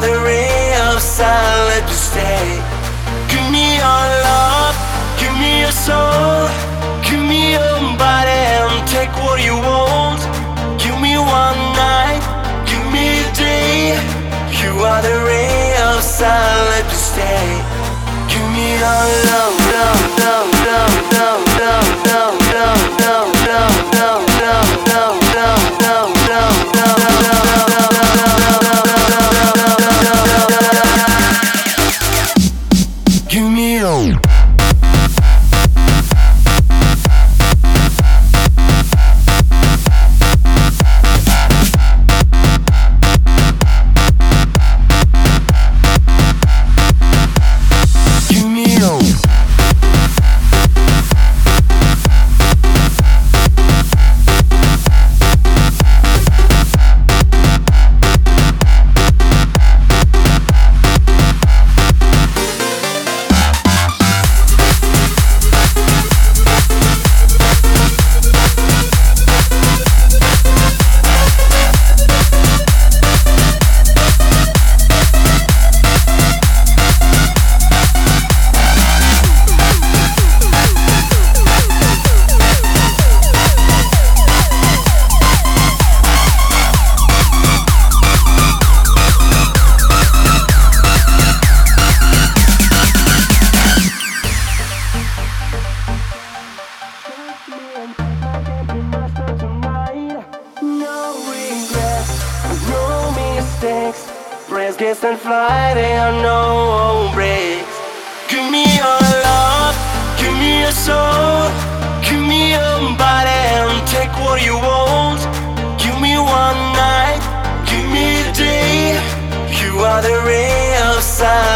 Ray of to stay. Give me your love, give me your soul, give me your body and take what you want. Give me one night, give me a day. You are the ray of to stay. Give me your love, Press gets and fly, there are no breaks. Give me your love, give me your soul, give me your body and take what you want. Give me one night, give me a day. You are the ray of stay.